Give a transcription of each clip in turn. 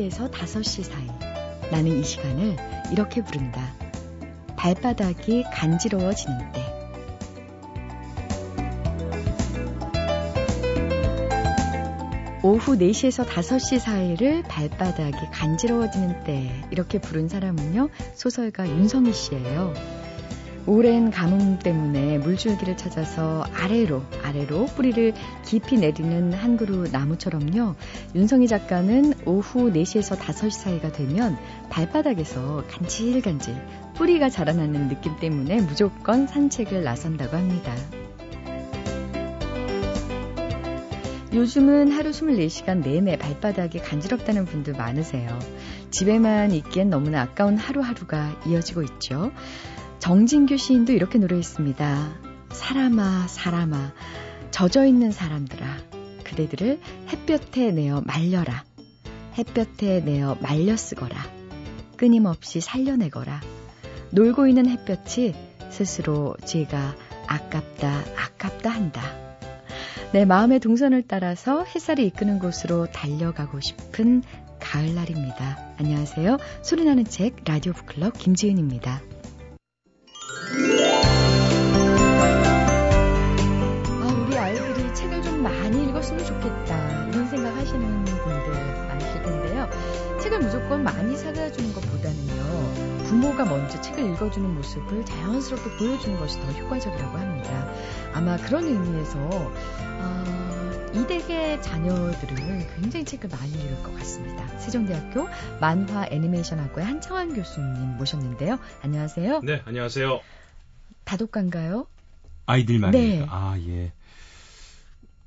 오후 4시에서 5시 사이. 나는 이 시간을 이렇게 부른다. 발바닥이 간지러워지는 때. 오후 4시에서 5시 사이를 발바닥이 간지러워지는 때 이렇게 부른 사람은요 소설가 윤성희 씨예요. 오랜 가뭄 때문에 물줄기를 찾아서 아래로 아래로 뿌리를 깊이 내리는 한 그루 나무처럼요. 윤성희 작가는 오후 4시에서 5시 사이가 되면 발바닥에서 간질간질 뿌리가 자라나는 느낌 때문에 무조건 산책을 나선다고 합니다. 요즘은 하루 24시간 내내 발바닥이 간지럽다는 분들 많으세요. 집에만 있기엔 너무나 아까운 하루하루가 이어지고 있죠. 정진규 시인도 이렇게 노래했습니다. 사람아, 사람아, 젖어 있는 사람들아, 그대들을 햇볕에 내어 말려라. 햇볕에 내어 말려 쓰거라. 끊임없이 살려내거라. 놀고 있는 햇볕이 스스로 제가 아깝다, 아깝다 한다. 내 마음의 동선을 따라서 햇살이 이끄는 곳으로 달려가고 싶은 가을날입니다. 안녕하세요. 소리나는 책 라디오 북클럽 김지은입니다. 책을 읽어주는 모습을 자연스럽게 보여주는 것이 더 효과적이라고 합니다. 아마 그런 의미에서 어, 이댁의 자녀들은 굉장히 책을 많이 읽을 것 같습니다. 세종대학교 만화 애니메이션학과의 한창환 교수님 모셨는데요. 안녕하세요. 네, 안녕하세요. 다독가인가요? 아이들 많이 네. 아, 예.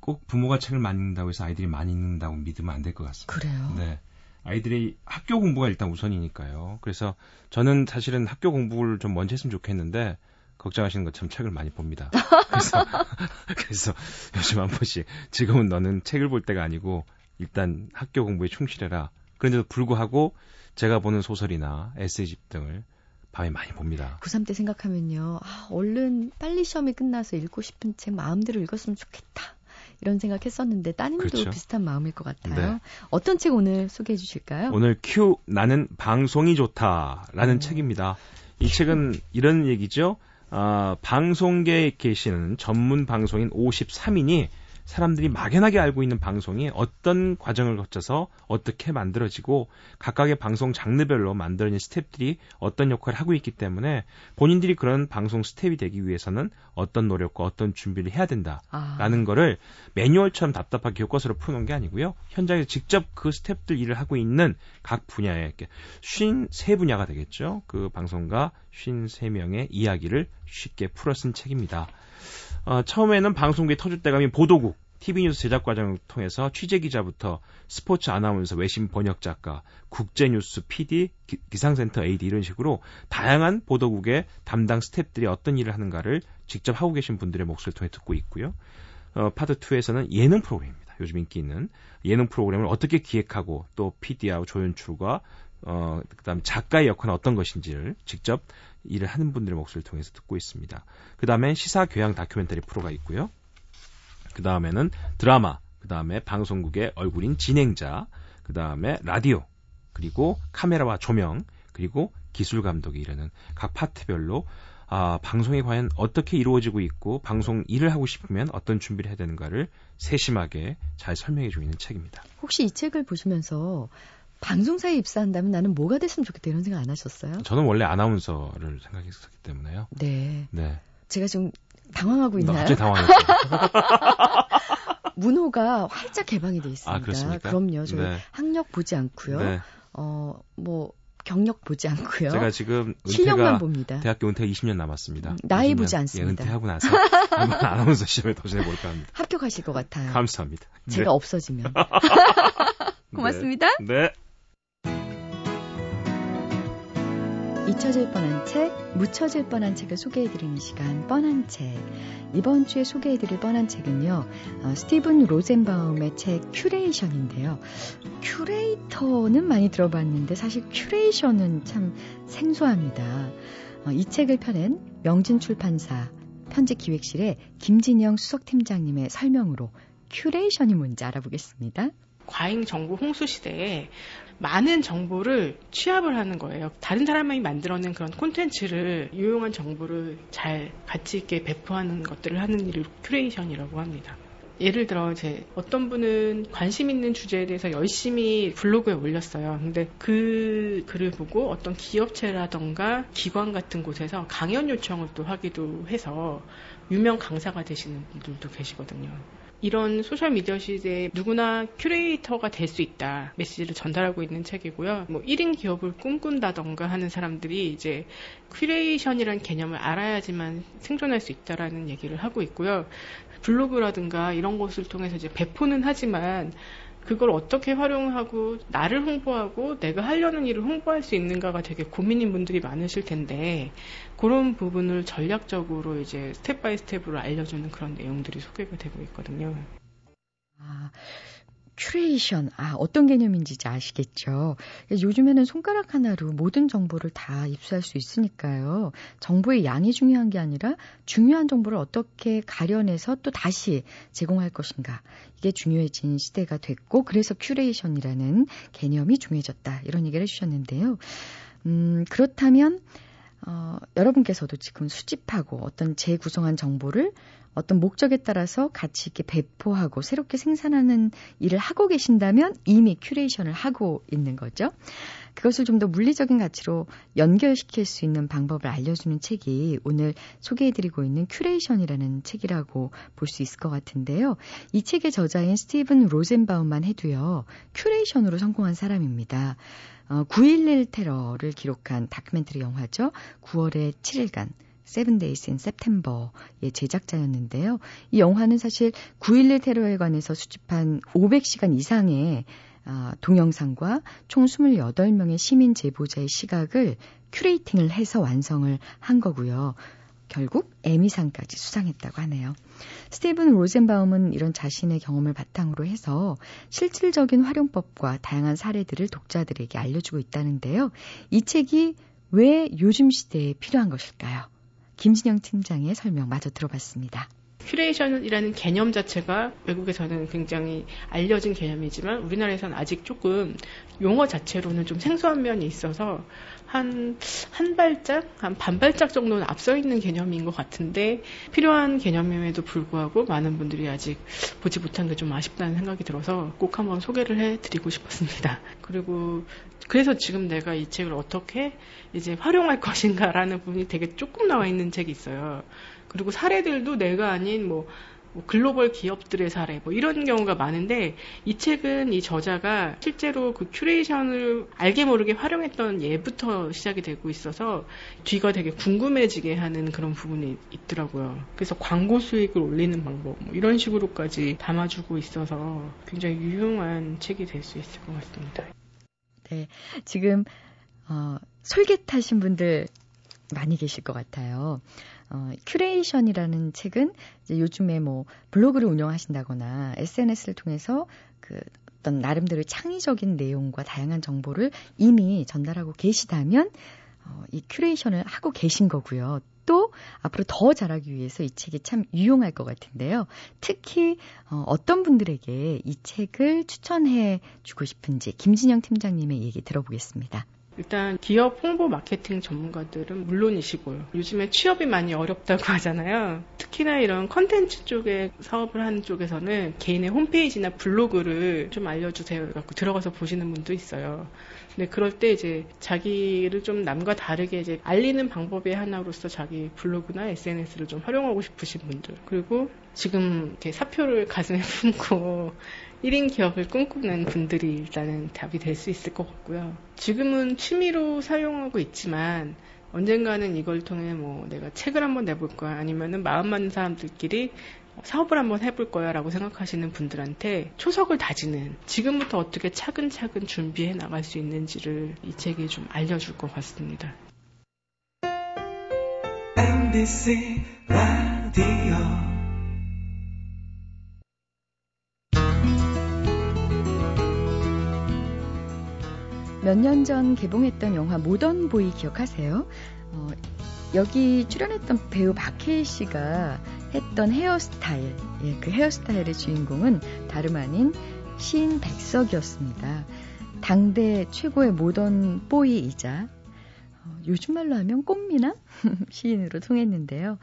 꼭 부모가 책을 많이 읽는다고 해서 아이들이 많이 읽는다고 믿으면 안 될 것 같습니다. 그래요. 네. 아이들이 학교 공부가 일단 우선이니까요. 그래서 저는 사실은 학교 공부를 좀 먼저 했으면 좋겠는데 걱정하시는 것처럼 책을 많이 봅니다. 그래서 그래서 요즘 한 번씩 지금은 너는 책을 볼 때가 아니고 일단 학교 공부에 충실해라. 그런데도 불구하고 제가 보는 소설이나 에세이집 등을 밤에 많이 봅니다. 고3 때 생각하면요. 아, 얼른 빨리 시험이 끝나서 읽고 싶은 책 마음대로 읽었으면 좋겠다. 이런 생각했었는데 따님도 그렇죠. 비슷한 마음일 것 같아요. 네. 어떤 책 오늘 소개해 주실까요? 오늘 큐 나는 방송이 좋다라는 오. 책입니다. 이 책은 이런 얘기죠. 아, 방송계에 계시는 전문 방송인 53인이 사람들이 막연하게 알고 있는 방송이 어떤 과정을 거쳐서 어떻게 만들어지고 각각의 방송 장르별로 만들어진 스텝들이 어떤 역할을 하고 있기 때문에 본인들이 그런 방송 스텝이 되기 위해서는 어떤 노력과 어떤 준비를 해야 된다. 아, 라는 거를 매뉴얼처럼 답답하게 교과서로 푸는 게 아니고요. 현장에서 직접 그 스탭들 일을 하고 있는 각 분야에 53 분야가 되겠죠. 그 방송가 53명의 이야기를 쉽게 풀어 쓴 책입니다. 어, 처음에는 방송국의 터줏대감인 보도국, TV뉴스 제작 과정을 통해서 취재 기자부터 스포츠 아나운서, 외신 번역 작가, 국제뉴스 PD, 기, 기상센터 AD 이런 식으로 다양한 보도국의 담당 스탭들이 어떤 일을 하는가를 직접 하고 계신 분들의 목소리를 통해 듣고 있고요. 어, 파트 2에서는 예능 프로그램입니다. 요즘 인기 있는 예능 프로그램을 어떻게 기획하고 또 PD하고 조연출과 어, 그다음 작가의 역할은 어떤 것인지를 직접 일을 하는 분들의 목소리를 통해서 듣고 있습니다. 그 다음에 시사 교양 다큐멘터리 프로가 있고요. 그 다음에는 드라마, 그 다음에 방송국의 얼굴인 진행자, 그 다음에 라디오, 그리고 카메라와 조명, 그리고 기술 감독이 이르는 각 파트별로 아, 방송이 과연 어떻게 이루어지고 있고 방송 일을 하고 싶으면 어떤 준비를 해야 되는가를 세심하게 잘 설명해 주고 있는 책입니다. 혹시 이 책을 보시면서 방송사에 입사한다면 나는 뭐가 됐으면 좋겠다 이런 생각 안 하셨어요? 저는 원래 아나운서를 생각했었기 때문에요. 네. 네. 제가 좀 당황하고 있나요? 갑자기 당황했어요. 문호가 활짝 개방이 돼 있습니다. 아, 그렇습니까? 그럼요. 저희 네. 학력 보지 않고요. 네. 어, 뭐 경력 보지 않고요. 제가 지금 실력만 은퇴가 봅니다. 대학교 은퇴가 20년 남았습니다. 음, 나이 20년, 보지 예, 않습니다. 은퇴하고 나서 한번 아나운서 시험에 도전해 볼까 합니다. 합격하실 것 같아요. 감사합니다. 제가 없어지면. 네. 고맙습니다. 네. 잊혀질 뻔한 책, 묻혀질 뻔한 책을 소개해드리는 시간, 뻔한 책. 이번 주에 소개해드릴 뻔한 책은요, 어, 스티븐 로젠바움의 책 curation인데요. 큐레이터는 많이 들어봤는데 사실 curation은 참 생소합니다. 어, 이 책을 펴낸 명진 출판사 편집 기획실의 김진영 수석팀장님의 설명으로 curation이 뭔지 알아보겠습니다. 과잉 정보 홍수 시대에 많은 정보를 취합을 하는 거예요. 다른 사람이 만들어낸 그런 콘텐츠를 유용한 정보를 잘 가치 있게 배포하는 것들을 하는 일을 curation이라고 합니다. 예를 들어 이제 어떤 분은 관심 있는 주제에 대해서 열심히 블로그에 올렸어요. 근데 그 글을 보고 어떤 기업체라던가 기관 같은 곳에서 강연 요청을 또 하기도 해서 유명 강사가 되시는 분들도 계시거든요. 이런 소셜미디어 시대에 누구나 큐레이터가 될 수 있다 메시지를 전달하고 있는 책이고요. 뭐 1인 기업을 꿈꾼다던가 하는 사람들이 이제 curation이라는 개념을 알아야지만 생존할 수 있다라는 얘기를 하고 있고요. 블로그라든가 이런 것을 통해서 이제 배포는 하지만 그걸 어떻게 활용하고 나를 홍보하고 내가 하려는 일을 홍보할 수 있는가가 되게 고민인 분들이 많으실 텐데 그런 부분을 전략적으로 이제 step by step으로 알려주는 그런 내용들이 소개가 되고 있거든요. 아, 큐레이션, 아, 어떤 개념인지 아시겠죠? 요즘에는 손가락 하나로 모든 정보를 다 입수할 수 있으니까요. 정보의 양이 중요한 게 아니라 중요한 정보를 어떻게 가려내서 또 다시 제공할 것인가. 이게 중요해진 시대가 됐고, 그래서 curation이라는 개념이 중요해졌다. 이런 얘기를 해주셨는데요. 음, 그렇다면, 어, 여러분께서도 지금 수집하고 어떤 재구성한 정보를 어떤 목적에 따라서 가치 있게 배포하고 새롭게 생산하는 일을 하고 계신다면 이미 curation을 하고 있는 거죠. 그것을 좀 더 물리적인 가치로 연결시킬 수 있는 방법을 알려주는 책이 오늘 소개해드리고 있는 curation이라는 책이라고 볼 수 있을 것 같은데요. 이 책의 저자인 스티븐 로젠바움만 해도요, curation으로 성공한 사람입니다. 어, 9.11 테러를 기록한 다큐멘터리 영화죠. 9월의 7일간. Seven Days in September의 제작자였는데요. 이 영화는 사실 9.11 테러에 관해서 수집한 500시간 이상의 아, 동영상과 총 28명의 시민 제보자의 시각을 큐레이팅을 해서 완성을 한 거고요. 결국 에미상까지 수상했다고 하네요. 스티븐 로젠바움은 이런 자신의 경험을 바탕으로 해서 실질적인 활용법과 다양한 사례들을 독자들에게 알려주고 있다는데요. 이 책이 왜 요즘 시대에 필요한 것일까요? 김진영 팀장의 설명 마저 들어봤습니다. 큐레이션이라는 개념 자체가 외국에서는 굉장히 알려진 개념이지만 우리나라에서는 아직 조금 용어 자체로는 좀 생소한 면이 있어서 한, 한 발짝, 한 반 발짝 정도는 앞서 있는 개념인 것 같은데 필요한 개념임에도 불구하고 많은 분들이 아직 보지 못한 게 좀 아쉽다는 생각이 들어서 꼭 한번 소개를 해 드리고 싶었습니다. 그리고 그래서 지금 내가 이 책을 어떻게 이제 활용할 것인가라는 부분이 되게 조금 나와 있는 책이 있어요. 그리고 사례들도 내가 아닌 뭐, 뭐 글로벌 기업들의 사례 뭐 이런 경우가 많은데 이 책은 이 저자가 실제로 그 큐레이션을 알게 모르게 활용했던 예부터 시작이 되고 있어서 뒤가 되게 궁금해지게 하는 그런 부분이 있더라고요. 그래서 광고 수익을 올리는 방법 뭐 이런 식으로까지 담아주고 있어서 굉장히 유용한 책이 될 수 있을 것 같습니다. 네, 지금 어, 솔깃하신 분들 많이 계실 것 같아요. 어, 큐레이션이라는 책은 이제 요즘에 뭐 블로그를 운영하신다거나 SNS를 통해서 그 어떤 나름대로 창의적인 내용과 다양한 정보를 이미 전달하고 계시다면 어, 이 큐레이션을 하고 계신 거고요. 또 앞으로 더 잘하기 위해서 이 책이 참 유용할 것 같은데요. 특히 어, 어떤 분들에게 이 책을 추천해 주고 싶은지 김진영 팀장님의 얘기 들어보겠습니다. 일단 기업 홍보 마케팅 전문가들은 물론이시고요. 요즘에 취업이 많이 어렵다고 하잖아요. 특히나 이런 컨텐츠 쪽에 사업을 하는 쪽에서는 개인의 홈페이지나 블로그를 좀 알려주세요. 갖고 들어가서 보시는 분도 있어요. 근데 그럴 때 이제 자기를 좀 남과 다르게 이제 알리는 방법의 하나로서 자기 블로그나 SNS를 좀 활용하고 싶으신 분들. 그리고 지금 이렇게 사표를 가슴에 품고 1인 기업을 꿈꾸는 분들이 일단은 답이 될 수 있을 것 같고요. 지금은 취미로 사용하고 있지만 언젠가는 이걸 통해 뭐 내가 책을 한번 내볼 거야 아니면은 마음 맞는 사람들끼리 사업을 한번 해볼 거야 라고 생각하시는 분들한테 초석을 다지는 지금부터 어떻게 차근차근 준비해 나갈 수 있는지를 이 책이 좀 알려줄 것 같습니다. MBC 라디오 몇 년 전 개봉했던 영화 모던 보이 기억하세요? 어, 여기 출연했던 배우 박해일 씨가 했던 헤어스타일, 예, 그 헤어스타일의 주인공은 다름 아닌 시인 백석이었습니다. 당대 최고의 모던 뽀이이자 어, 요즘 말로 하면 꽃미남 시인으로 통했는데요.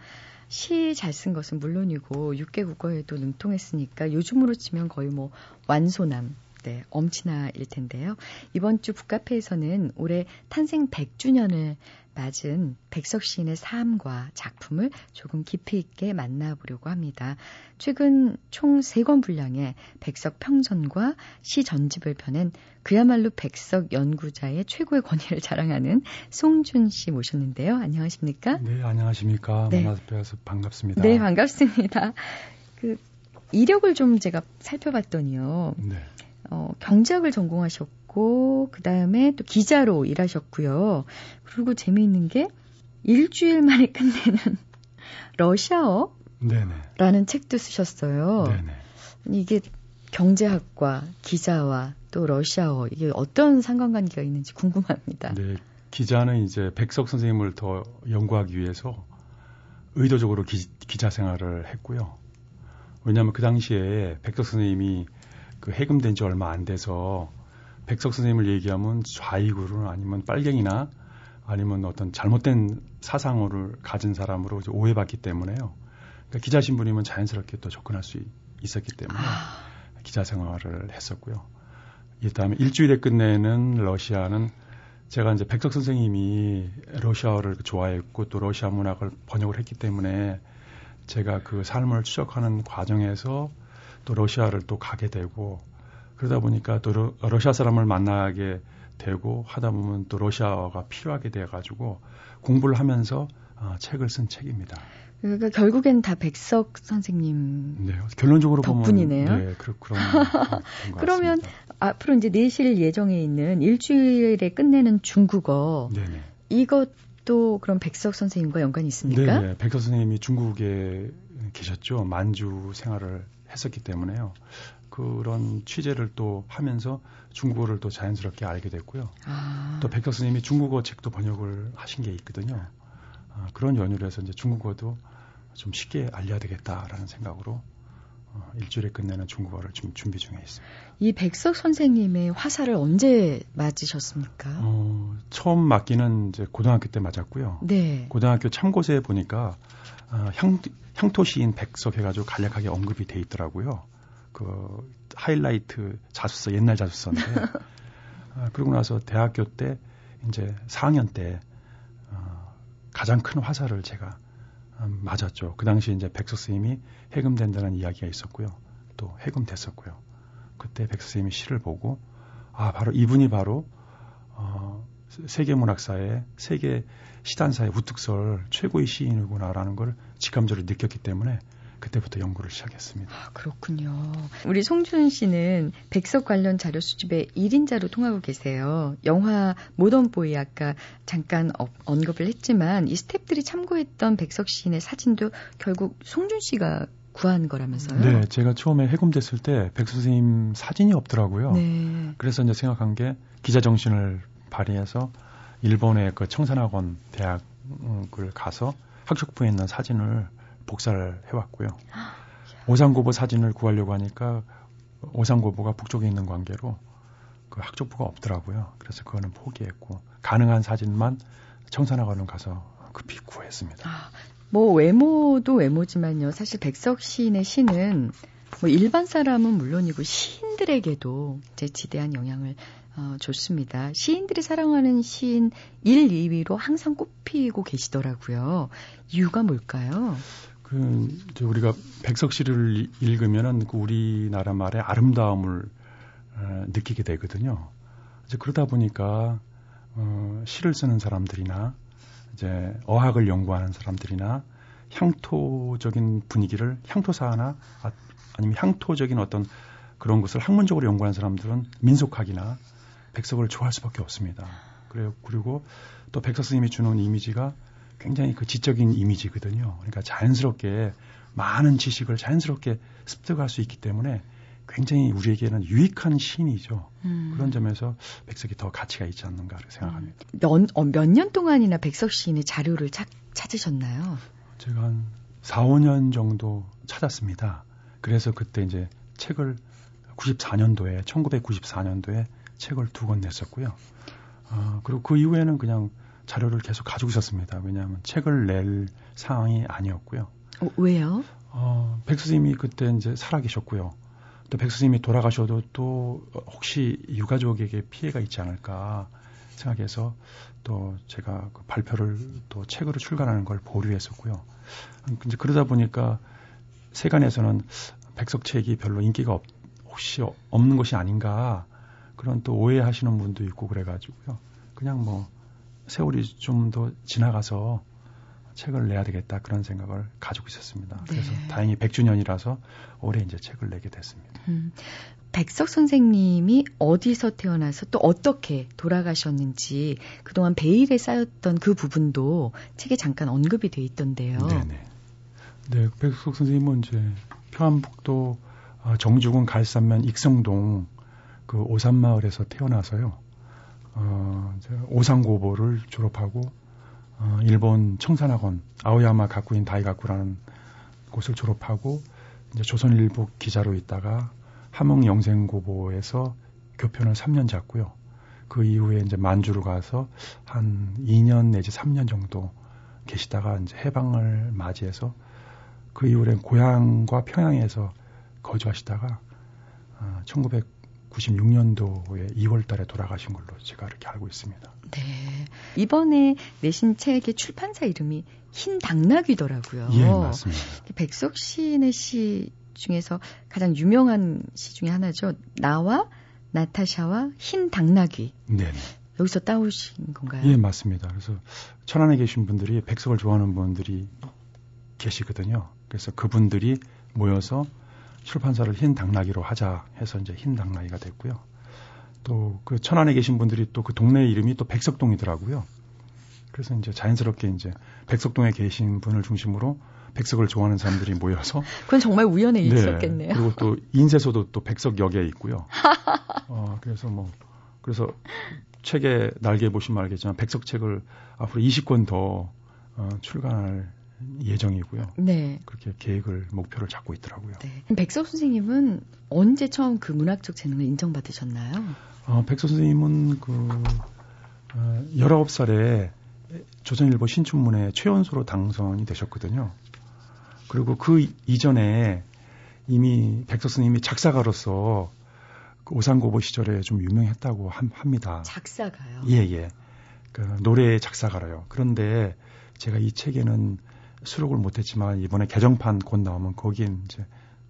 시 잘 쓴 것은 물론이고 6개 국어에도 능통했으니까 요즘으로 치면 거의 뭐 완소남, 네, 엄친아일 텐데요. 이번 주 북카페에서는 올해 탄생 100주년을 맞은 백석 시인의 삶과 작품을 조금 깊이 있게 만나보려고 합니다. 최근 총 3권 분량의 백석 평전과 시 전집을 펴낸 그야말로 백석 연구자의 최고의 권위를 자랑하는 송준 씨 모셨는데요. 안녕하십니까? 네, 안녕하십니까? 네. 만나서 뵈어서 반갑습니다. 네, 반갑습니다. 그 이력을 좀 제가 살펴봤더니요. 네. 어, 경제학을 전공하셨고 그 다음에 또 기자로 일하셨고요. 그리고 재미있는 게 일주일 만에 끝내는 러시아어 네네. 라는 책도 쓰셨어요. 네네. 이게 경제학과 기자와 또 러시아어 이게 어떤 상관관계가 있는지 궁금합니다. 네, 기자는 이제 백석 선생님을 더 연구하기 위해서 의도적으로 기, 자 생활을 했고요. 왜냐하면 그 당시에 백석 선생님이 그 해금된 지 얼마 안 돼서 백석 선생님을 얘기하면 좌익으로 아니면 빨갱이나 아니면 어떤 잘못된 사상을 가진 사람으로 오해받기 때문에요. 그러니까 기자 신분이면 자연스럽게 또 접근할 수 있었기 때문에 아. 기자 생활을 했었고요. 이 다음에 일주일에 끝내는 러시아는 제가 이제 백석 선생님이 러시아어를 좋아했고 또 러시아 문학을 번역을 했기 때문에 제가 그 삶을 추적하는 과정에서 또 러시아를 또 가게 되고 그러다 보니까 또 러시아 사람을 만나게 되고 하다 보면 또 러시아어가 필요하게 돼 가지고 공부를 하면서 어, 책을 쓴 책입니다. 그러니까 결국엔 다 백석 선생님 네, 결론적으로 덕분이네요. 보면 네, 그런 그런 그러면 앞으로 이제 내실 예정에 있는 일주일에 끝내는 중국어 네네. 이것도 그럼 백석 선생님과 연관이 있습니까? 네, 백석 선생님이 중국에 계셨죠. 만주 생활을 했었기 때문에요. 그런 취재를 또 하면서 중국어를 또 자연스럽게 알게 됐고요. 아. 또 백석 스님이 중국어 책도 번역을 하신 게 있거든요. 아, 그런 연유로 해서 이제 중국어도 좀 쉽게 알려야 되겠다라는 생각으로 어, 일주일에 끝내는 중국어를 지금 준비 중에 있습니다. 이 백석 선생님의 화살을 언제 맞으셨습니까? 어, 처음 맞기는 이제 고등학교 때 맞았고요. 네. 고등학교 참고서에 보니까 어, 향, 향토 시인 백석 해가지고 간략하게 언급이 돼 있더라고요. 그 하이라이트 자소서 옛날 자소서인데 아, 그러고 나서 대학교 때 이제 4학년 때 어, 가장 큰 화살을 제가 음, 맞았죠. 그 당시 이제 백석 스님이 해금된다는 이야기가 있었고요. 또 해금됐었고요. 그때 백석 스님이 시를 보고 아 바로 이분이 바로 어, 세계 문학사의 세계 시단사의 우특설 최고의 시인이구나라는 걸 직감적으로 느꼈기 때문에 그때부터 연구를 시작했습니다. 아, 그렇군요. 우리 송준 씨는 백석 관련 자료 수집에 1인자로 통하고 계세요. 영화 모던보이 아까 잠깐 언급을 했지만 이 스탭들이 참고했던 백석 시인의 사진도 결국 송준 씨가 구한 거라면서요? 네, 제가 처음에 해금됐을 때 백석 선생님 사진이 없더라고요. 네. 그래서 이제 생각한 게 기자 정신을 발휘해서 일본의 그 청산학원 대학을 가서 학적부에 있는 사진을 복사를 해왔고요. 오상고보 사진을 구하려고 하니까 오상고보가 북쪽에 있는 관계로 그 학적부가 없더라고요. 그래서 그거는 포기했고 가능한 사진만 청산학원을 가서 급히 구했습니다. 아, 뭐 외모도 외모지만요. 사실 백석 시인의 시는 뭐 일반 사람은 물론이고 시인들에게도 이제 지대한 영향을 어, 좋습니다. 시인들이 사랑하는 시인 1, 2위로 항상 꼽히고 계시더라고요. 이유가 뭘까요? 그, 이제 우리가 백석시를 읽으면은 그 우리나라 말의 아름다움을 어, 느끼게 되거든요. 이제 그러다 보니까 어, 시를 쓰는 사람들이나 이제 어학을 연구하는 사람들이나 향토적인 분위기를 향토사나 아, 아니면 향토적인 어떤 그런 것을 학문적으로 연구하는 사람들은 민속학이나 백석을 좋아할 수밖에 없습니다. 그래요. 그리고 또 백석 스님이 주는 이미지가 굉장히 그 지적인 이미지거든요. 그러니까 자연스럽게 많은 지식을 자연스럽게 습득할 수 있기 때문에 굉장히 우리에게는 유익한 시인이죠. 음. 그런 점에서 백석이 더 가치가 있지 않는가 생각합니다. 몇, 어, 몇년 동안이나 백석 시인의 자료를 찾, 찾으셨나요? 제가 한 4, 5년 정도 찾았습니다. 그래서 그때 이제 책을 94년도에 1994년도에 책을 두 권 냈었고요. 어, 그리고 그 이후에는 그냥 자료를 계속 가지고 있었습니다. 왜냐하면 책을 낼 상황이 아니었고요. 어, 왜요? 어, 백 선생님이 그때 이제 살아계셨고요. 또백 선생님이 돌아가셔도 또 혹시 유가족에게 피해가 있지 않을까 생각해서 또 제가 그 발표를 또 책으로 출간하는 걸 보류했었고요. 이제 그러다 보니까 세간에서는 백석 책이 별로 인기가 없, 혹시 없는 것이 아닌가 그런 또 오해하시는 분도 있고 그래가지고요. 그냥 뭐 세월이 좀 더 지나가서 책을 내야 되겠다 그런 생각을 가지고 있었습니다. 네. 그래서 다행히 100주년이라서 올해 이제 책을 내게 됐습니다. 음, 백석 선생님이 어디서 태어나서 또 어떻게 돌아가셨는지 그동안 베일에 쌓였던 그 부분도 책에 잠깐 언급이 돼 있던데요. 네네. 네, 백석 선생님은 이제 평안북도 어, 정주군 갈산면 익성동 그 오산마을에서 태어나서요. 어, 오산고보를 졸업하고 어, 일본 청산학원 아오야마 가쿠인 다이가쿠라는 곳을 졸업하고 이제 조선일보 기자로 있다가 함흥 영생고보에서 교편을 3년 잡고요. 그 이후에 이제 만주로 가서 한 2년 내지 3년 정도 계시다가 이제 해방을 맞이해서 그 이후에 고향과 평양에서 거주하시다가 어, 1996년도에 2월 달에 돌아가신 걸로 제가 이렇게 알고 있습니다. 네. 이번에 내신 책의 출판사 이름이 흰 당나귀더라고요. 예, 맞습니다. 백석 시인의 시 중에서 가장 유명한 시 중에 하나죠. 나와 나타샤와 흰 당나귀. 네. 여기서 따오신 건가요? 예, 맞습니다. 그래서 천안에 계신 분들이 백석을 좋아하는 분들이 계시거든요. 그래서 그분들이 모여서 출판사를 흰 당나귀로 하자 해서 이제 흰 당나귀가 됐고요. 또 그 천안에 계신 분들이 또 그 동네 이름이 또 백석동이더라고요. 그래서 이제 자연스럽게 이제 백석동에 계신 분을 중심으로 백석을 좋아하는 사람들이 모여서 그건 정말 우연의 네, 일이었겠네요. 네, 그리고 또 인쇄소도 또 백석역에 있고요. 어, 그래서 뭐 그래서 책에 날개 보시면 알겠지만 백석책을 앞으로 20권 더 어, 출간할 예정이고요. 네. 그렇게 계획을 목표를 잡고 있더라고요. 네. 백석 선생님은 언제 처음 그 문학적 재능을 인정받으셨나요? 어, 백석 선생님은 그 어, 19살에 조선일보 신춘문예 최연소로 당선이 되셨거든요. 그리고 그 이전에 이미 백석 선생님이 작사가로서 그 오산고보 시절에 좀 유명했다고 합니다. 작사가요? 예, 예. 그 노래 작사가로요. 그런데 제가 이 책에는 수록을 못했지만 이번에 개정판 곧 나오면 거기에 이제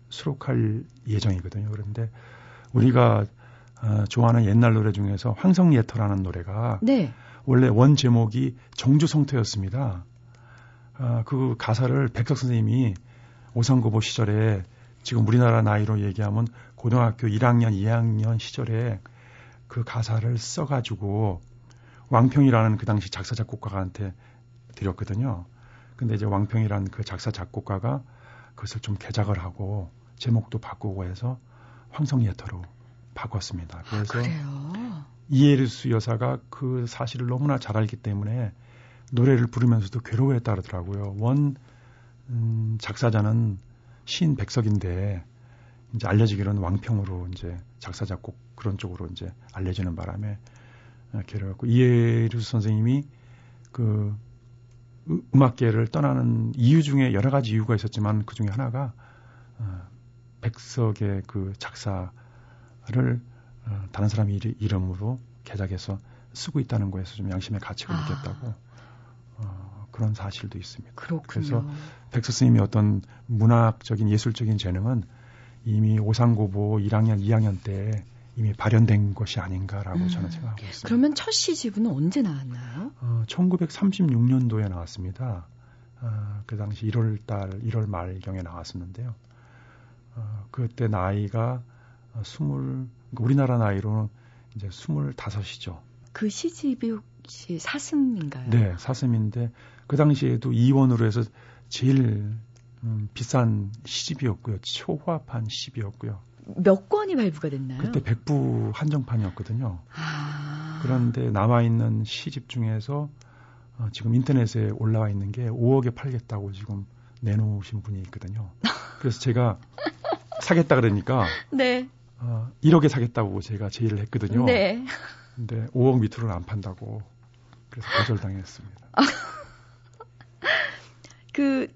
수록할 예정이거든요. 그런데 우리가 어, 좋아하는 옛날 노래 중에서 황성예터라는 노래가 네. 원래 원 제목이 정주성터였습니다. 어, 그 가사를 백석 선생님이 오상고보 시절에 지금 우리나라 나이로 얘기하면 고등학교 1학년, 2학년 시절에 그 가사를 써가지고 왕평이라는 그 당시 작사 작곡가한테 드렸거든요. 근데 이제 왕평이란 그 작사 작곡가가 그것을 좀 개작을 하고 제목도 바꾸고 해서 황성예터로 바꿨습니다. 그래서 아, 이에르스 여사가 그 사실을 너무나 잘 알기 때문에 노래를 부르면서도 괴로워했다 그러더라고요. 원 음, 작사자는 시인 백석인데 이제 알려지기로는 왕평으로 이제 작사 작곡 그런 쪽으로 이제 알려지는 바람에 어, 괴로웠고 이에르스 선생님이 그 음악계를 떠나는 이유 중에 여러 가지 이유가 있었지만 그 중에 하나가 어, 백석의 그 작사를 어, 다른 사람 이름으로 개작해서 쓰고 있다는 거에서 좀 양심의 가책을 아. 느꼈다고 어, 그런 사실도 있습니다. 그렇군요. 그래서 백석 스님이 어떤 문학적인 예술적인 재능은 이미 오상고보 1학년, 2학년 때 이미 발현된 것이 아닌가라고 음. 저는 생각하고 있습니다. 그러면 첫 시집은 언제 나왔나요? 어, 1936년도에 나왔습니다. 어, 그 당시 1월 달, 1월 말경에 나왔었는데요. 어, 그때 나이가 어, 20, 그러니까 우리나라 나이로는 이제 25이죠. 그 시집이 혹시 사슴인가요? 네, 사슴인데 그 당시에도 이원으로 해서 제일 음, 비싼 시집이었고요. 초화판 시집이었고요. 몇 권이 발부가 됐나요? 그때 백부 한정판이었거든요. 아... 그런데 남아 있는 시집 중에서 어, 지금 인터넷에 올라와 있는 게 5억에 팔겠다고 지금 내놓으신 분이 있거든요. 그래서 제가 사겠다 그러니까 네. 어, 1억에 사겠다고 제가 제의를 했거든요. 네. 근데 5억 밑으로는 안 판다고 그래서 거절당했습니다. 그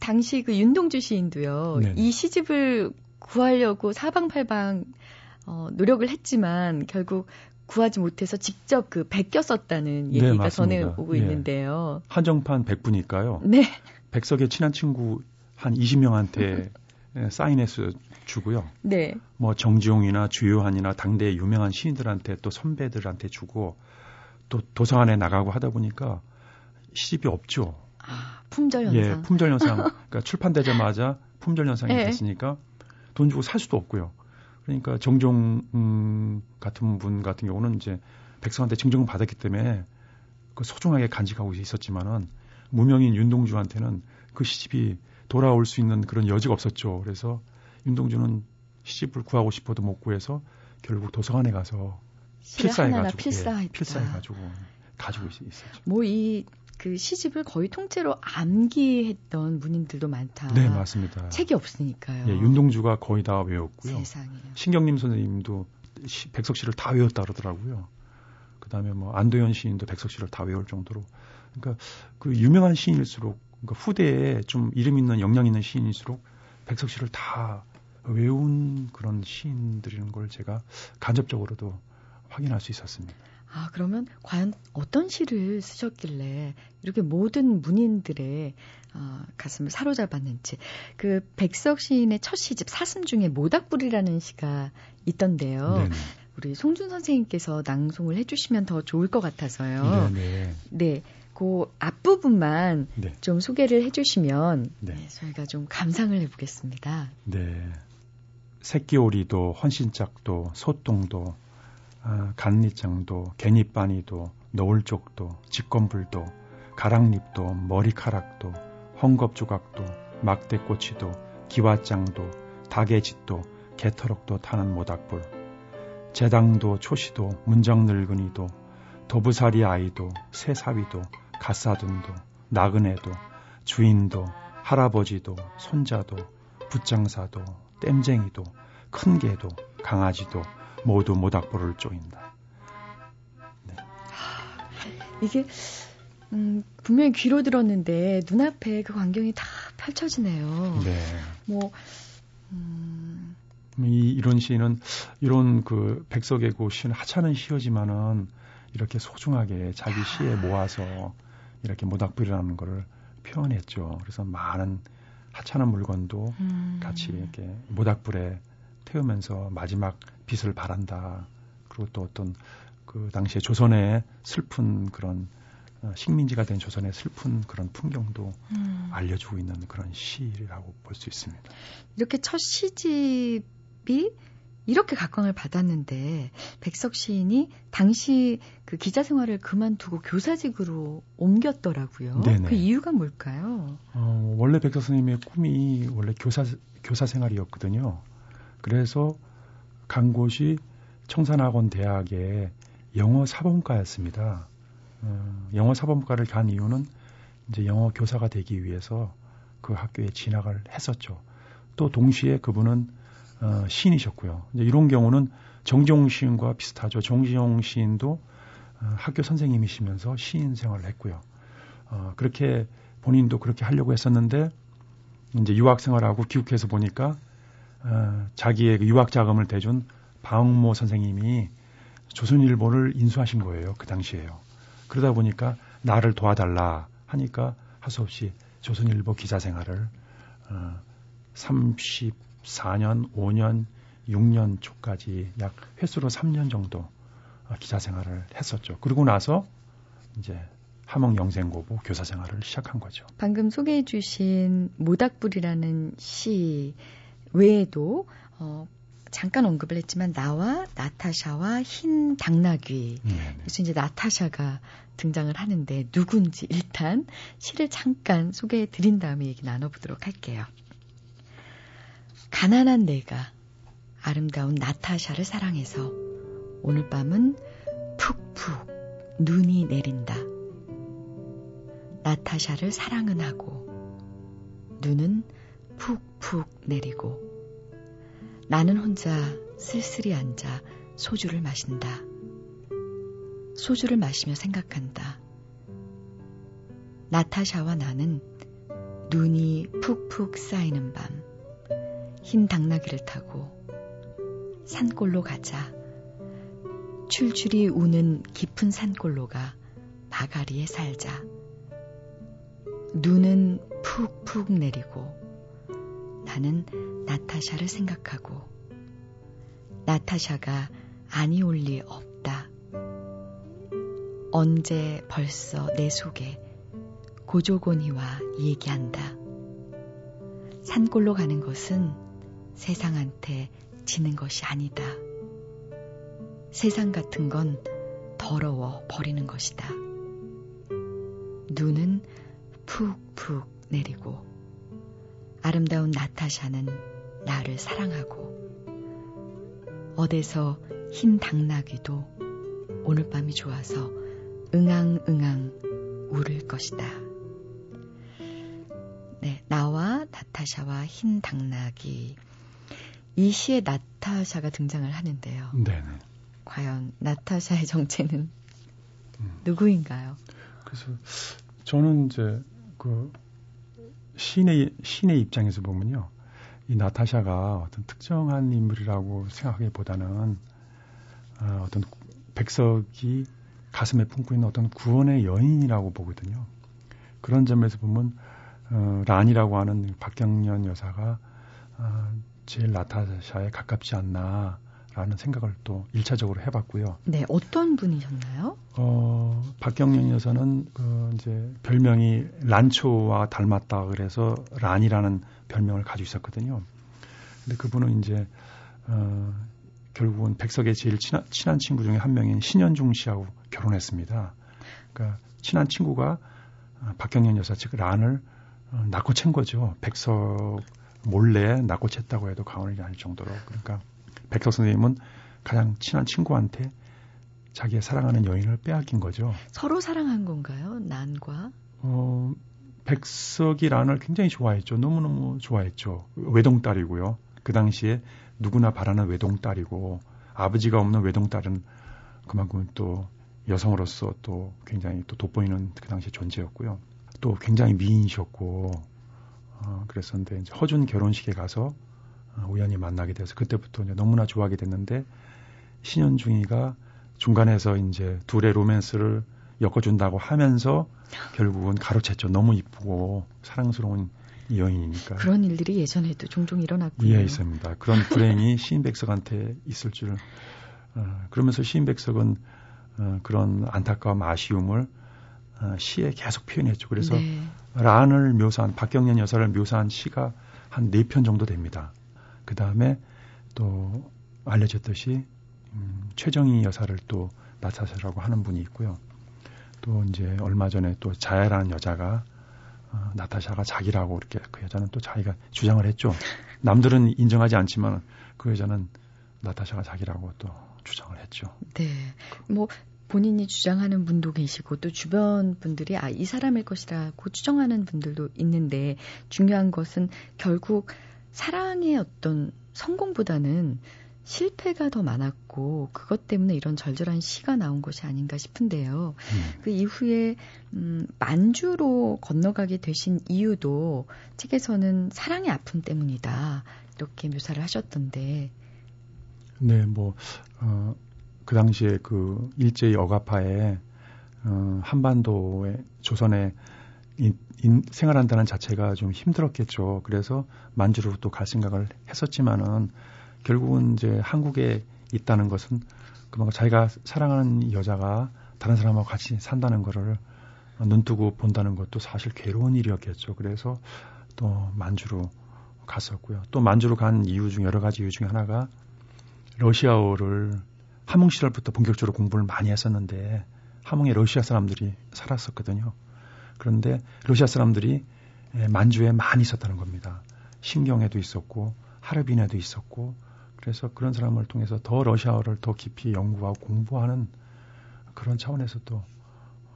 당시 그 윤동주 시인도요. 네네. 이 시집을 구하려고 사방팔방 어, 노력을 했지만 결국 구하지 못해서 직접 그 베껴 썼다는 네, 얘기가 맞습니다. 전해오고 예. 있는데요. 한정판 100부니까요. 네. 백석의 친한 친구 한 20명한테 사인해서 주고요. 네. 뭐 정지용이나 주요한이나 당대 유명한 시인들한테 또 선배들한테 주고 또 도서관에 나가고 하다 보니까 시집이 없죠. 아, 품절 예, 현상. 품절 현상. 그러니까 출판되자마자 품절 현상이 예. 됐으니까 돈 주고 살 수도 없고요. 그러니까 정종 음, 같은 분 같은 경우는 이제 백성한테 증정을 받았기 때문에 그 소중하게 간직하고 있었지만은 무명인 윤동주한테는 그 시집이 돌아올 수 있는 그런 여지가 없었죠. 그래서 윤동주는 시집을 구하고 싶어도 못 구해서 결국 도서관에 가서 필사해 가지고 필사했다. 예, 필사해가지고 가지고 있, 있었죠. 뭐이 그 시집을 거의 통째로 암기했던 문인들도 많다. 네 맞습니다. 책이 없으니까요. 예, 윤동주가 거의 다 외웠고요. 세상에. 신경림 선생님도 시- 백석 씨를 다 외웠다 그러더라고요. 그다음에 뭐 안도현 시인도 백석 씨를 다 외울 정도로 그러니까 그 유명한 시인일수록 그러니까 후대에 좀 이름 있는 역량 있는 시인일수록 백석 씨를 다 외운 그런 시인들이라는 걸 제가 간접적으로도 확인할 수 있었습니다. 아, 그러면 과연 어떤 시를 쓰셨길래 이렇게 모든 문인들의 어, 가슴을 사로잡았는지. 그 백석 시인의 첫 시집 사슴 중에 모닥불이라는 시가 있던데요. 네네. 우리 송준 선생님께서 낭송을 해주시면 더 좋을 것 같아서요. 네네. 네, 그 앞부분만 네. 좀 소개를 해주시면 네. 네, 저희가 좀 감상을 해보겠습니다. 네. 새끼오리도 헌신짝도 소똥도 아, 간리장도 개니빠니도 너울쪽도 직건불도 가랑잎도 머리카락도 헝겊조각도 막대꼬치도 기와장도 닭의짓도 개터럭도 타는 모닥불. 재당도 초시도 문정늙은이도 도부살이 아이도 새사위도 갓사돈도 나그네도 주인도 할아버지도 손자도 붓장사도 땜쟁이도 큰 개도 강아지도 모두 모닥불을 쪼인다. 이게 음, 분명히 귀로 들었는데 눈앞에 그 광경이 다 펼쳐지네요. 네. 뭐 음, 이, 이런 시는 이런 그 백석의 고시는 하찮은 시여지만은 이렇게 소중하게 자기 시에 모아서 이렇게 모닥불이라는 거를 표현했죠. 그래서 많은 하찮은 물건도 음, 같이 이렇게 모닥불에 태우면서 마지막 빛을 발한다. 그리고 또 어떤 그 당시에 조선의 슬픈 그런 어, 식민지가 된 조선의 슬픈 그런 풍경도 음. 알려주고 있는 그런 시라고 볼 수 있습니다. 이렇게 첫 시집이 이렇게 각광을 받았는데 백석 시인이 당시 그 기자 생활을 그만두고 교사직으로 옮겼더라고요. 네네. 그 이유가 뭘까요? 어, 원래 백석 선생님의 꿈이 원래 교사 교사 생활이었거든요. 그래서 간 곳이 청산학원 대학의 영어 사범과였습니다. 어, 영어 사범과를 간 이유는 이제 영어 교사가 되기 위해서 그 학교에 진학을 했었죠. 또 동시에 그분은 어, 시인이셨고요. 이제 이런 경우는 정종 시인과 비슷하죠. 정지용 시인도 어, 학교 선생님이시면서 시인 생활을 했고요. 어, 그렇게 본인도 그렇게 하려고 했었는데 이제 유학 생활하고 귀국해서 보니까 어, 자기의 그 유학 자금을 대준 방모 선생님이 조선일보를 인수하신 거예요. 그 당시에요. 그러다 보니까 나를 도와달라 하니까 할수 없이 조선일보 기자 생활을 어, 34년, 5년, 6년 초까지 약 횟수로 3년 정도 어, 기자 생활을 했었죠. 그러고 나서 이제 함흥 영생고보 교사 생활을 시작한 거죠. 방금 소개해 주신 모닥불이라는 시 외에도 어, 잠깐 언급을 했지만 나와 나타샤와 흰 당나귀 네, 그래서 이제 나타샤가 등장을 하는데 누군지 일단 시를 잠깐 소개해 드린 다음에 얘기 나눠보도록 할게요. 가난한 내가 아름다운 나타샤를 사랑해서 오늘 밤은 푹푹 눈이 내린다. 나타샤를 사랑은 하고 눈은 푹푹 내리고 나는 혼자 쓸쓸히 앉아 소주를 마신다. 소주를 마시며 생각한다. 나타샤와 나는 눈이 푹푹 쌓이는 밤, 흰 당나귀를 타고 산골로 가자. 출출이 우는 깊은 산골로가 바가리에 살자. 눈은 푹푹 내리고 나는 나타샤를 생각하고 나타샤가 아니 올 리 없다. 언제 벌써 내 속에 고조곤이와 얘기한다. 산골로 가는 것은 세상한테 지는 것이 아니다. 세상 같은 건 더러워 버리는 것이다. 눈은 푹푹 내리고 아름다운 나타샤는 나를 사랑하고 어디서 흰 당나귀도 오늘 밤이 좋아서 응앙응앙 울을 것이다. 네, 나와 나타샤와 흰 당나귀. 이 시에 나타샤가 등장을 하는데요. 네네. 과연 나타샤의 정체는 음. 누구인가요? 그래서 저는 이제 그 시인의 시인의 입장에서 보면요, 이 나타샤가 어떤 특정한 인물이라고 생각하기보다는 어, 어떤 백석이 가슴에 품고 있는 어떤 구원의 여인이라고 보거든요. 그런 점에서 보면 어, 란이라고 하는 박경련 여사가 어, 제일 나타샤에 가깝지 않나 라는 생각을 또 1차적으로 해봤고요. 네, 어떤 분이셨나요? 어, 박경련 여사는 그 이제 별명이 란초와 닮았다 그래서 란이라는 별명을 가지고 있었거든요. 근데 그분은 이제 어, 결국은 백석의 제일 친한, 친한 친구 중에 한 명인 신현중 씨하고 결혼했습니다. 그러니까 친한 친구가 어, 박경련 여사 즉 란을 어, 낳고 챈 거죠. 백석 몰래 낳고 챘다고 해도 과언이 아닐 정도로. 그러니까 백석 선생님은 가장 친한 친구한테 자기의 사랑하는 여인을 빼앗긴 거죠. 서로 사랑한 건가요? 난과? 어, 백석이 란을 굉장히 좋아했죠. 너무너무 좋아했죠. 외동딸이고요. 그 당시에 누구나 바라는 외동딸이고 아버지가 없는 외동딸은 그만큼 또 여성으로서 또 굉장히 또 돋보이는 그 당시 존재였고요. 또 굉장히 미인이셨고 어, 그랬었는데 허준 결혼식에 가서 어, 우연히 만나게 돼서 그때부터 이제 너무나 좋아하게 됐는데 신현중이가 중간에서 이제 둘의 로맨스를 엮어준다고 하면서 결국은 가로챘죠. 너무 이쁘고 사랑스러운 여인이니까. 그런 일들이 예전에도 종종 일어났군요. 예, 있습니다. 그런 불행이 시인백석한테 있을 줄. 어, 그러면서 시인백석은 어, 그런 안타까움, 아쉬움을 어, 시에 계속 표현했죠. 그래서 네. 란을 묘사한 박경련 여사를 묘사한 시가 한 네 편 정도 됩니다. 그 다음에 또 알려졌듯이 음, 최정희 여사를 또 나타샤라고 하는 분이 있고요. 또 이제 얼마 전에 또 자야라는 여자가 어, 나타샤가 자기라고 이렇게 그 여자는 또 자기가 주장을 했죠. 남들은 인정하지 않지만 그 여자는 나타샤가 자기라고 또 주장을 했죠. 네. 뭐 본인이 주장하는 분도 계시고 또 주변 분들이 아, 이 사람일 것이라고 추정하는 분들도 있는데 중요한 것은 결국 사랑의 어떤 성공보다는 실패가 더 많았고 그것 때문에 이런 절절한 시가 나온 것이 아닌가 싶은데요. 음. 그 이후에 음, 만주로 건너가게 되신 이유도 책에서는 사랑의 아픔 때문이다 이렇게 묘사를 하셨던데. 네, 뭐 어, 그 당시에 그 일제히 억압하에 어, 한반도에 조선에 인, 인, 생활한다는 자체가 좀 힘들었겠죠. 그래서 만주로 또 갈 생각을 했었지만은 결국은 이제 한국에 있다는 것은 그만큼 자기가 사랑하는 여자가 다른 사람하고 같이 산다는 거를 눈뜨고 본다는 것도 사실 괴로운 일이었겠죠. 그래서 또 만주로 갔었고요. 또 만주로 간 이유 중 여러 가지 이유 중에 하나가 러시아어를 함흥 시절부터 본격적으로 공부를 많이 했었는데 함흥에 러시아 사람들이 살았었거든요. 그런데 러시아 사람들이 만주에 많이 있었다는 겁니다. 신경에도 있었고 하르빈에도 있었고 그래서 그런 사람을 통해서 더 러시아어를 더 깊이 연구하고 공부하는 그런 차원에서 또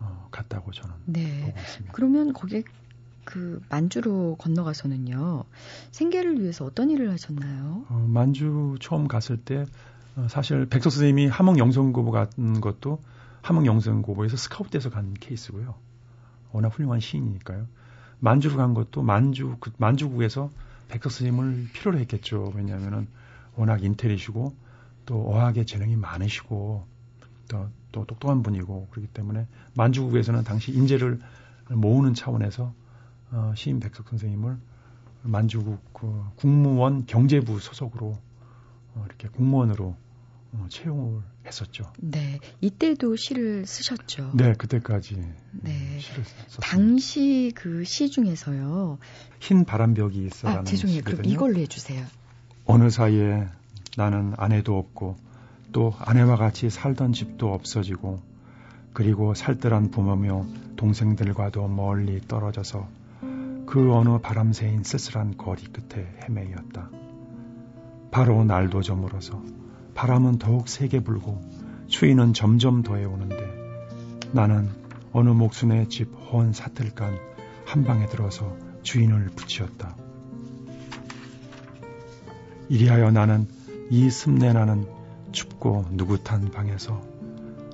어, 갔다고 저는 네. 보고 있습니다. 그러면 거기에 그 만주로 건너가서는요 생계를 위해서 어떤 일을 하셨나요? 어, 만주 처음 갔을 때 어, 사실 백석 선생님이 함흥 영성고보 같은 것도 함흥 영성고보에서 스카우트돼서 간 케이스고요. 워낙 훌륭한 시인이니까요. 만주로 간 것도 만주 그 만주국에서 백석 선생님을 필요로 했겠죠. 왜냐하면은 워낙 인텔이시고 또 어학의 재능이 많으시고 또, 또 똑똑한 분이고 그렇기 때문에 만주국에서는 당시 인재를 모으는 차원에서 어, 시인 백석 선생님을 만주국 그 국무원 경제부 소속으로 어, 이렇게 공무원으로 어, 채용을 했었죠. 네, 이때도 시를 쓰셨죠. 네, 그때까지 네. 시를 썼습니다. 당시 그 시 중에서요. 흰 바람벽이 있어라는 아, 죄송해요. 그럼 시거든요. 이걸로 해주세요. 어느 사이에 나는 아내도 없고 또 아내와 같이 살던 집도 없어지고 그리고 살뜰한 부모며 동생들과도 멀리 떨어져서 그 어느 바람새인 쓸쓸한 거리 끝에 헤매였다. 바로 날도 저물어서 바람은 더욱 세게 불고 추위는 점점 더해오는데 나는 어느 목순의 집헌 사틀간 한 방에 들어서 주인을 붙이었다. 이리하여 나는 이 습내나는 춥고 누긋한 방에서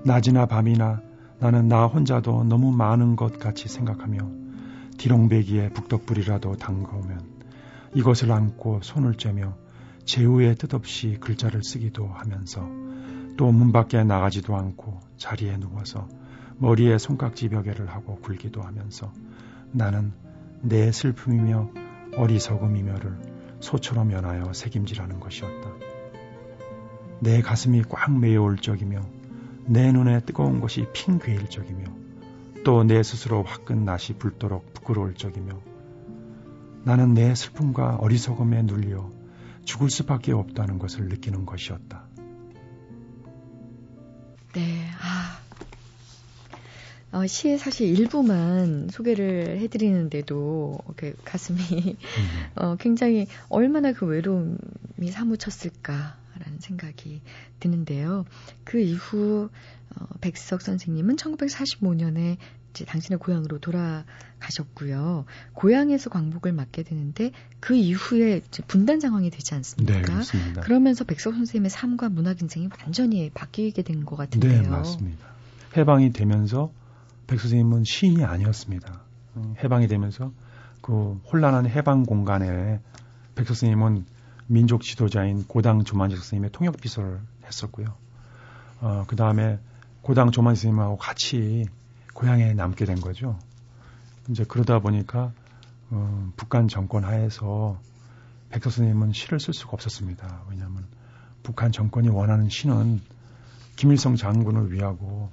낮이나 밤이나 나는 나 혼자도 너무 많은 것 같이 생각하며 디롱배기에 북덕불이라도 담가오면 이것을 안고 손을 쬐며 제후에 뜻없이 글자를 쓰기도 하면서 또 문 밖에 나가지도 않고 자리에 누워서 머리에 손깍지 벽에를 하고 굴기도 하면서 나는 내 슬픔이며 어리석음이며를 소처럼 연하여 새김질하는 것이었다. 내 가슴이 꽉 메어올 적이며 내 눈에 뜨거운 것이 핑 괴일 적이며 또 내 스스로 화끈 낯이 붉도록 부끄러울 적이며 나는 내 슬픔과 어리석음에 눌려 죽을 수밖에 없다는 것을 느끼는 것이었다. 네, 아. 어, 시의 사실 일부만 소개를 해드리는데도 그 가슴이 음. 어, 굉장히 얼마나 그 외로움이 사무쳤을까라는 생각이 드는데요. 그 이후 어, 백석 선생님은 1945년에 이제 당신의 고향으로 돌아가셨고요. 고향에서 광복을 맡게 되는데 그 이후에 분단 상황이 되지 않습니까? 네, 그렇습니다. 그러면서 백석 선생님의 삶과 문학 인생이 완전히 바뀌게 된 것 같은데요. 네, 맞습니다. 해방이 되면서 백 선생님은 시인이 아니었습니다. 음, 해방이 되면서 그 혼란한 해방 공간에 백 선생님은 민족 지도자인 고당 조만지 선생님의 통역 비서를 했었고요. 어, 그 다음에 고당 조만지 선생님하고 같이 고향에 남게 된 거죠. 이제 그러다 보니까 어, 북한 정권 하에서 백석 선생님은 시를 쓸 수가 없었습니다. 왜냐하면 북한 정권이 원하는 시는 김일성 장군을 위하고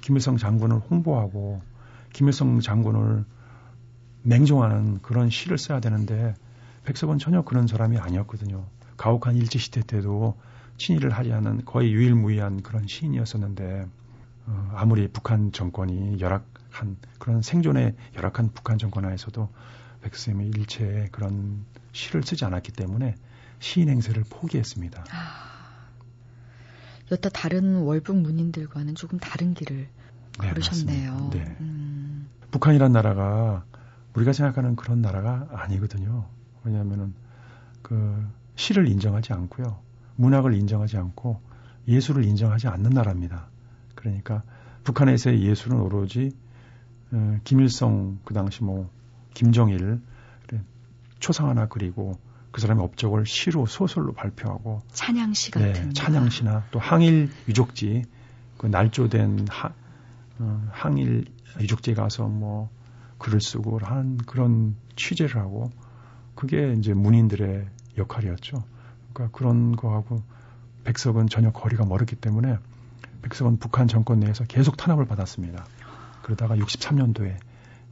김일성 장군을 홍보하고 김일성 장군을 맹종하는 그런 시를 써야 되는데 백석은 전혀 그런 사람이 아니었거든요. 가혹한 일제시대 때도 친일을 하지 않은 거의 유일무이한 그런 시인이었었는데 어, 아무리 북한 정권이 열악한 그런 생존에 열악한 북한 정권 하에서도 백쌤이 일체의 그런 시를 쓰지 않았기 때문에 시인 행세를 포기했습니다. 아, 여타 다른 월북 문인들과는 조금 다른 길을 네, 걸으셨네요. 네. 음, 북한이란 나라가 우리가 생각하는 그런 나라가 아니거든요. 왜냐하면은 그 시를 인정하지 않고요. 문학을 인정하지 않고 예술을 인정하지 않는 나라입니다. 그러니까 북한에서의 예술은 오로지 어, 김일성 그 당시 뭐 김정일 그래, 초상 하나 그리고 그 사람의 업적을 시로 소설로 발표하고 찬양시 같은 네, 찬양시나 또 항일 유적지 그 날조된 하, 어, 항일 유적지에 가서 뭐 글을 쓰고 하는 그런 취재를 하고 그게 이제 문인들의 역할이었죠. 그러니까 그런 거하고 백석은 전혀 거리가 멀었기 때문에 백석은 북한 정권 내에서 계속 탄압을 받았습니다. 그러다가 63년도에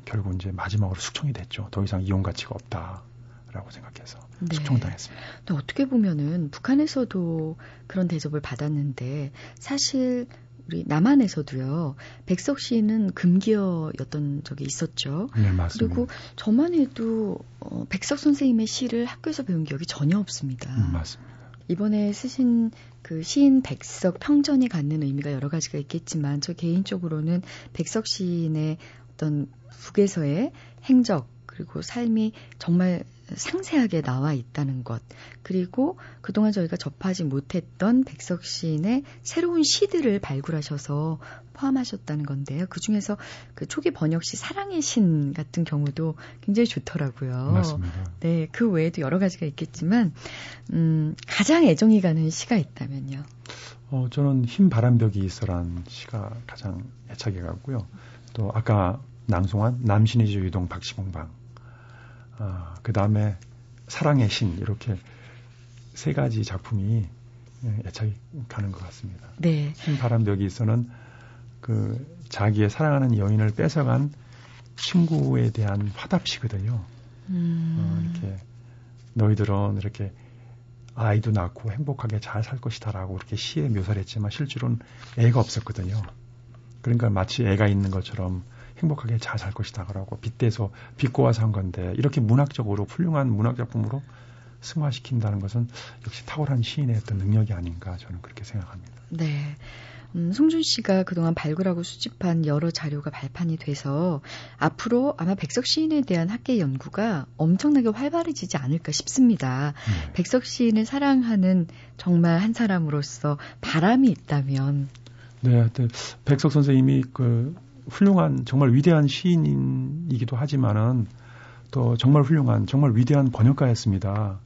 결국 이제 마지막으로 숙청이 됐죠. 더 이상 이용 가치가 없다 라고 생각해서 네. 숙청당했습니다. 또 어떻게 보면은 북한에서도 그런 대접을 받았는데 사실 우리 남한에서도요. 백석 씨는 금기어였던 적이 있었죠. 네, 맞습니다. 그리고 저만 해도 어, 백석 선생님의 시를 학교에서 배운 기억이 전혀 없습니다. 음, 맞습니다. 이번에 쓰신 그 시인 백석 평전이 갖는 의미가 여러 가지가 있겠지만 저 개인적으로는 백석 시인의 어떤 북에서의 행적 그리고 삶이 정말 상세하게 나와 있다는 것. 그리고 그동안 저희가 접하지 못했던 백석 시인의 새로운 시들을 발굴하셔서 포함하셨다는 건데요. 그 중에서 그 초기 번역 시 사랑의 신 같은 경우도 굉장히 좋더라고요. 맞습니다. 네, 그 외에도 여러 가지가 있겠지만, 음, 가장 애정이 가는 시가 있다면요. 어, 저는 흰 바람벽이 있어란 시가 가장 애착이 가고요. 또 아까 낭송한 남신의 주 유동 박시봉방. 아, 그 다음에 사랑의 신 이렇게 세 가지 작품이 예, 애착이 가는 것 같습니다. 네. 흰 바람벽이 있어는 그 자기의 사랑하는 여인을 뺏어간 친구에 대한 화답시거든요. 음. 어, 이렇게 너희들은 이렇게 아이도 낳고 행복하게 잘 살 것이다라고 이렇게 시에 묘사를 했지만 실제로는 애가 없었거든요. 그러니까 마치 애가 있는 것처럼 행복하게 잘 살 것이다 라고 빗대서 빚고 와서 한 건데 이렇게 문학적으로 훌륭한 문학 작품으로 승화시킨다는 것은 역시 탁월한 시인의 어떤 능력이 아닌가 저는 그렇게 생각합니다. 네. 음, 송준 씨가 그동안 발굴하고 수집한 여러 자료가 발판이 돼서 앞으로 아마 백석 시인에 대한 학계 연구가 엄청나게 활발해지지 않을까 싶습니다. 네. 백석 시인을 사랑하는 정말 한 사람으로서 바람이 있다면 네, 백석 선생님이 그 훌륭한 정말 위대한 시인이기도 하지만은 또 정말 훌륭한 정말 위대한 번역가였습니다.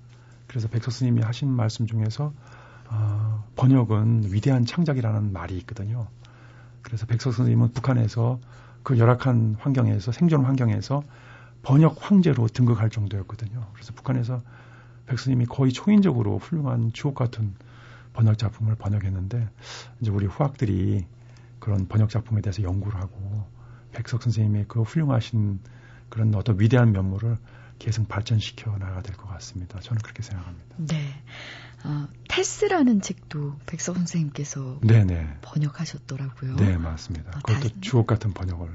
그래서 백석 스님이 하신 말씀 중에서 아, 번역은 위대한 창작이라는 말이 있거든요. 그래서 백석 선생님은 북한에서 그 열악한 환경에서 생존 환경에서 번역 황제로 등극할 정도였거든요. 그래서 북한에서 백스님이 거의 초인적으로 훌륭한 주옥 같은 번역 작품을 번역했는데 이제 우리 후학들이 그런 번역 작품에 대해서 연구를 하고 백석 선생님의 그 훌륭하신 그런 어떤 위대한 면모를 계속 발전시켜 나가야 될 것 같습니다. 저는 그렇게 생각합니다. 네. 어, 테스라는 책도 백석 선생님께서 네네. 번역하셨더라고요. 네, 맞습니다. 어, 그것도 다시- 주옥 같은 번역을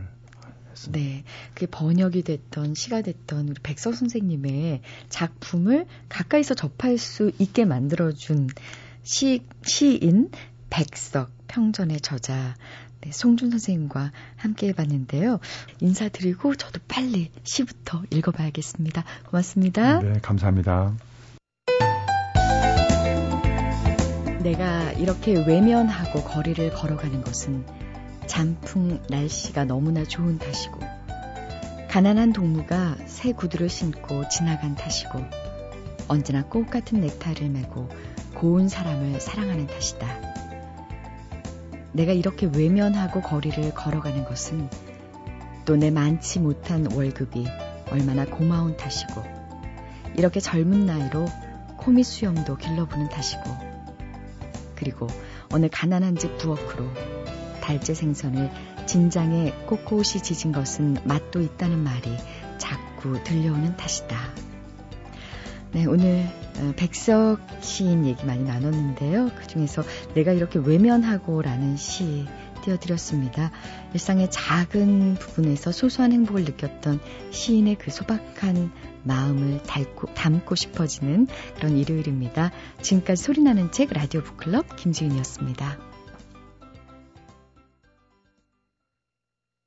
했습니다. 네. 그게 번역이 됐던 시가 됐던 우리 백석 선생님의 작품을 가까이서 접할 수 있게 만들어준 시, 시인 백석 평전의 저자 네, 송준 선생님과 함께 해봤는데요. 인사드리고 저도 빨리 시부터 읽어봐야겠습니다. 고맙습니다. 네, 감사합니다. 내가 이렇게 외면하고 거리를 걸어가는 것은 잔풍 날씨가 너무나 좋은 탓이고 가난한 동무가 새 구두를 신고 지나간 탓이고 언제나 꽃 같은 넥타이를 메고 고운 사람을 사랑하는 탓이다. 내가 이렇게 외면하고 거리를 걸어가는 것은 또 내 많지 못한 월급이 얼마나 고마운 탓이고 이렇게 젊은 나이로 코미 수염도 길러보는 탓이고 그리고 어느 가난한 집 부엌으로 달제 생선을 진장에 꼿꼿이 지진 것은 맛도 있다는 말이 자꾸 들려오는 탓이다. 네, 오늘 어, 백석 시인 얘기 많이 나눴는데요. 그 중에서 내가 이렇게 외면하고라는 시 띄워드렸습니다. 일상의 작은 부분에서 소소한 행복을 느꼈던 시인의 그 소박한 마음을 닮고, 담고 싶어지는 그런 일요일입니다. 지금까지 소리나는 책 라디오 북클럽 김지은이었습니다.